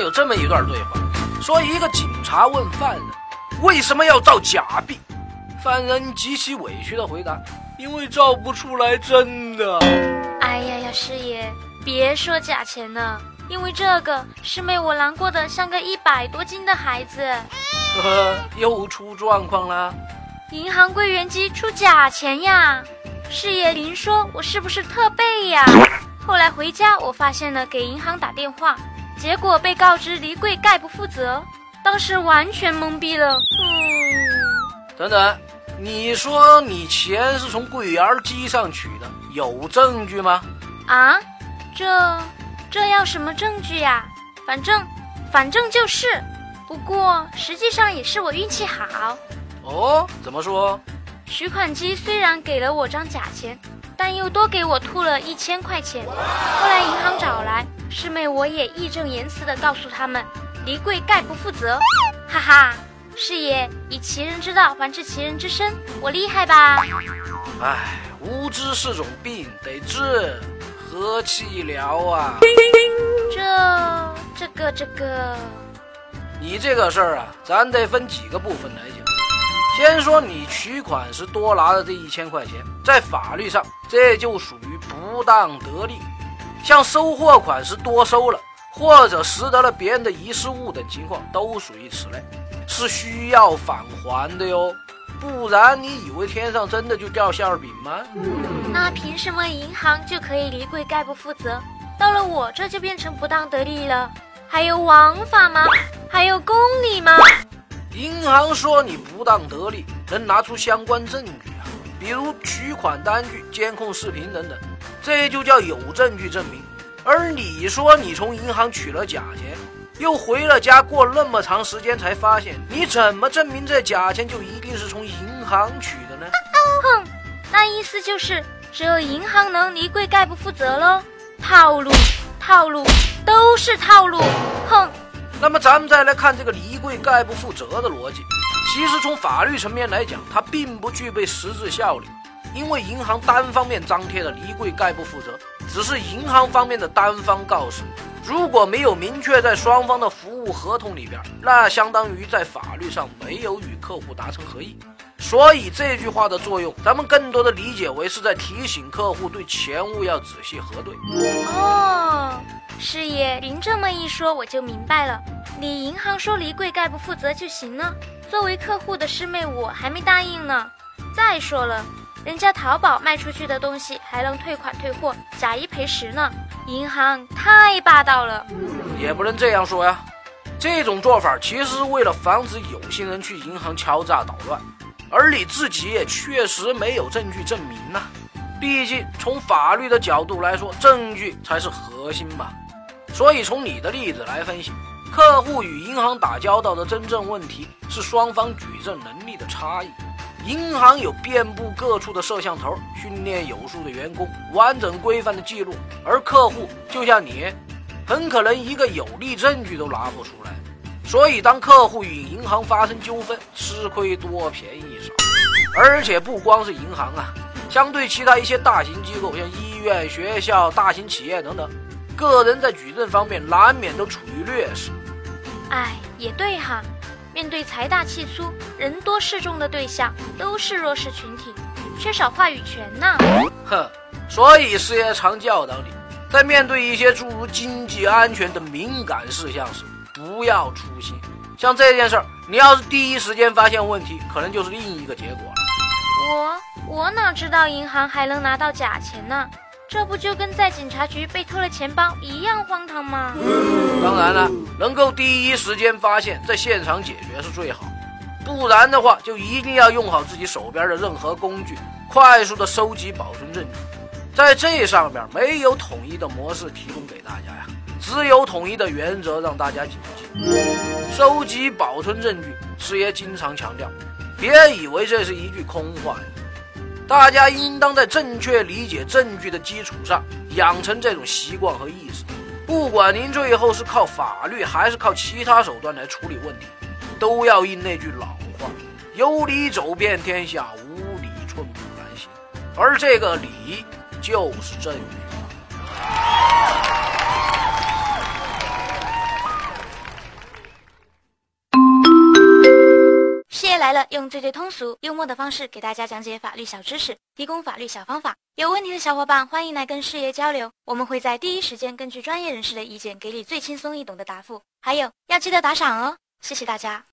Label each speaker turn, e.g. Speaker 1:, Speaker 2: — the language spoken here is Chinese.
Speaker 1: 有这么一段对话，说一个警察问犯人为什么要造假币，犯人极其委屈的回答：“因为造不出来真的。”
Speaker 2: 哎呀呀，师爷，别说假钱了，因为这个师妹我难过的像个一百多斤的孩子。
Speaker 1: 呵呵，又出状况了。
Speaker 2: 银行柜员机出假钱呀！师爷，您说我是不是特备呀？后来回家，我发现了给银行打电话，结果被告知离柜概不负责，当时完全懵逼了。嗯，
Speaker 1: 等等，你说你钱是从柜员机上取的，有证据吗？
Speaker 2: 啊，这这要什么证据呀？反正反正就是，不过实际上也是我运气好。
Speaker 1: 哦，怎么说？
Speaker 2: 取款机虽然给了我张假钱，但又多给我吐了一千块钱。后来银行找来师妹，我也义正言辞地告诉他们，离柜概不负责。哈哈，师爷以其人之道还治其人之身，我厉害吧？
Speaker 1: 唉，无知是种病，得治，何其聊啊！
Speaker 2: 这、这个、这个，
Speaker 1: 你这个事儿啊，咱得分几个部分来讲。先说你取款时多拿的这一千块钱，在法律上这就属于不当得利，像收货款时多收了，或者拾得了别人的遗失物等情况，都属于此类，是需要返还的哟。不然你以为天上真的就掉馅饼吗？
Speaker 2: 那凭什么银行就可以离柜概不负责，到了我这就变成不当得利了？还有王法吗？还有公理吗？
Speaker 1: 银行说你不当得利，能拿出相关证据啊，比如取款单据、监控视频等等，这就叫有证据证明。而你说你从银行取了假钱，又回了家，过那么长时间才发现，你怎么证明这假钱就一定是从银行取的呢？
Speaker 2: 哼，那意思就是只有银行能离柜概不负责喽？套路，套路，都是套路！哼。
Speaker 1: 那么咱们再来看这个离柜概不负责的逻辑，其实从法律层面来讲，它并不具备实质效力，因为银行单方面张贴的离柜概不负责，只是银行方面的单方告示，如果没有明确在双方的服务合同里边，那相当于在法律上没有与客户达成合意。所以这句话的作用，咱们更多的理解为是在提醒客户对钱物要仔细核对。
Speaker 2: 哦。师爷，您这么一说，我就明白了。你银行说离柜概不负责就行了。作为客户的师妹，我还没答应呢。再说了，人家淘宝卖出去的东西还能退款退货、假一赔十呢。银行太霸道了，
Speaker 1: 也不能这样说呀。这种做法其实为了防止有心人去银行敲诈捣乱，而你自己也确实没有证据证明呢。毕竟从法律的角度来说，证据才是核心吧。所以，从你的例子来分析，客户与银行打交道的真正问题是双方举证能力的差异。银行有遍布各处的摄像头，训练有素的员工，完整规范的记录；而客户就像你，很可能一个有力证据都拿不出来。所以，当客户与银行发生纠纷，吃亏多，便宜少。而且，不光是银行啊，相对其他一些大型机构，像医院、学校、大型企业等等。个人在举证方面难免都处于劣势。
Speaker 2: 哎，也对哈，面对财大气粗、人多势众的对象，都是弱势群体，缺少话语权呢。
Speaker 1: 哼，所以师爷常教导你，在面对一些诸如经济安全等敏感事项时，不要粗心。像这件事儿，你要是第一时间发现问题，可能就是另一个结果了。
Speaker 2: 我我哪知道银行还能拿到假钱呢？这不就跟在警察局被偷了钱包一样荒唐吗？
Speaker 1: 当然了，能够第一时间发现，在现场解决是最好。不然的话，就一定要用好自己手边的任何工具，快速的收集保存证据。在这上边没有统一的模式提供给大家呀，只有统一的原则让大家谨记。收集保存证据，师爷经常强调，别以为这是一句空话。大家应当在正确理解证据的基础上，养成这种习惯和意识。不管您最后是靠法律还是靠其他手段来处理问题，都要应那句老话：“有理走遍天下，无理寸步难行。”而这个理，就是证据。
Speaker 2: 来了，用最最通俗、幽默的方式给大家讲解法律小知识，提供法律小方法。有问题的小伙伴欢迎来跟师爷交流，我们会在第一时间根据专业人士的意见，给你最轻松易懂的答复。还有要记得打赏哦，谢谢大家。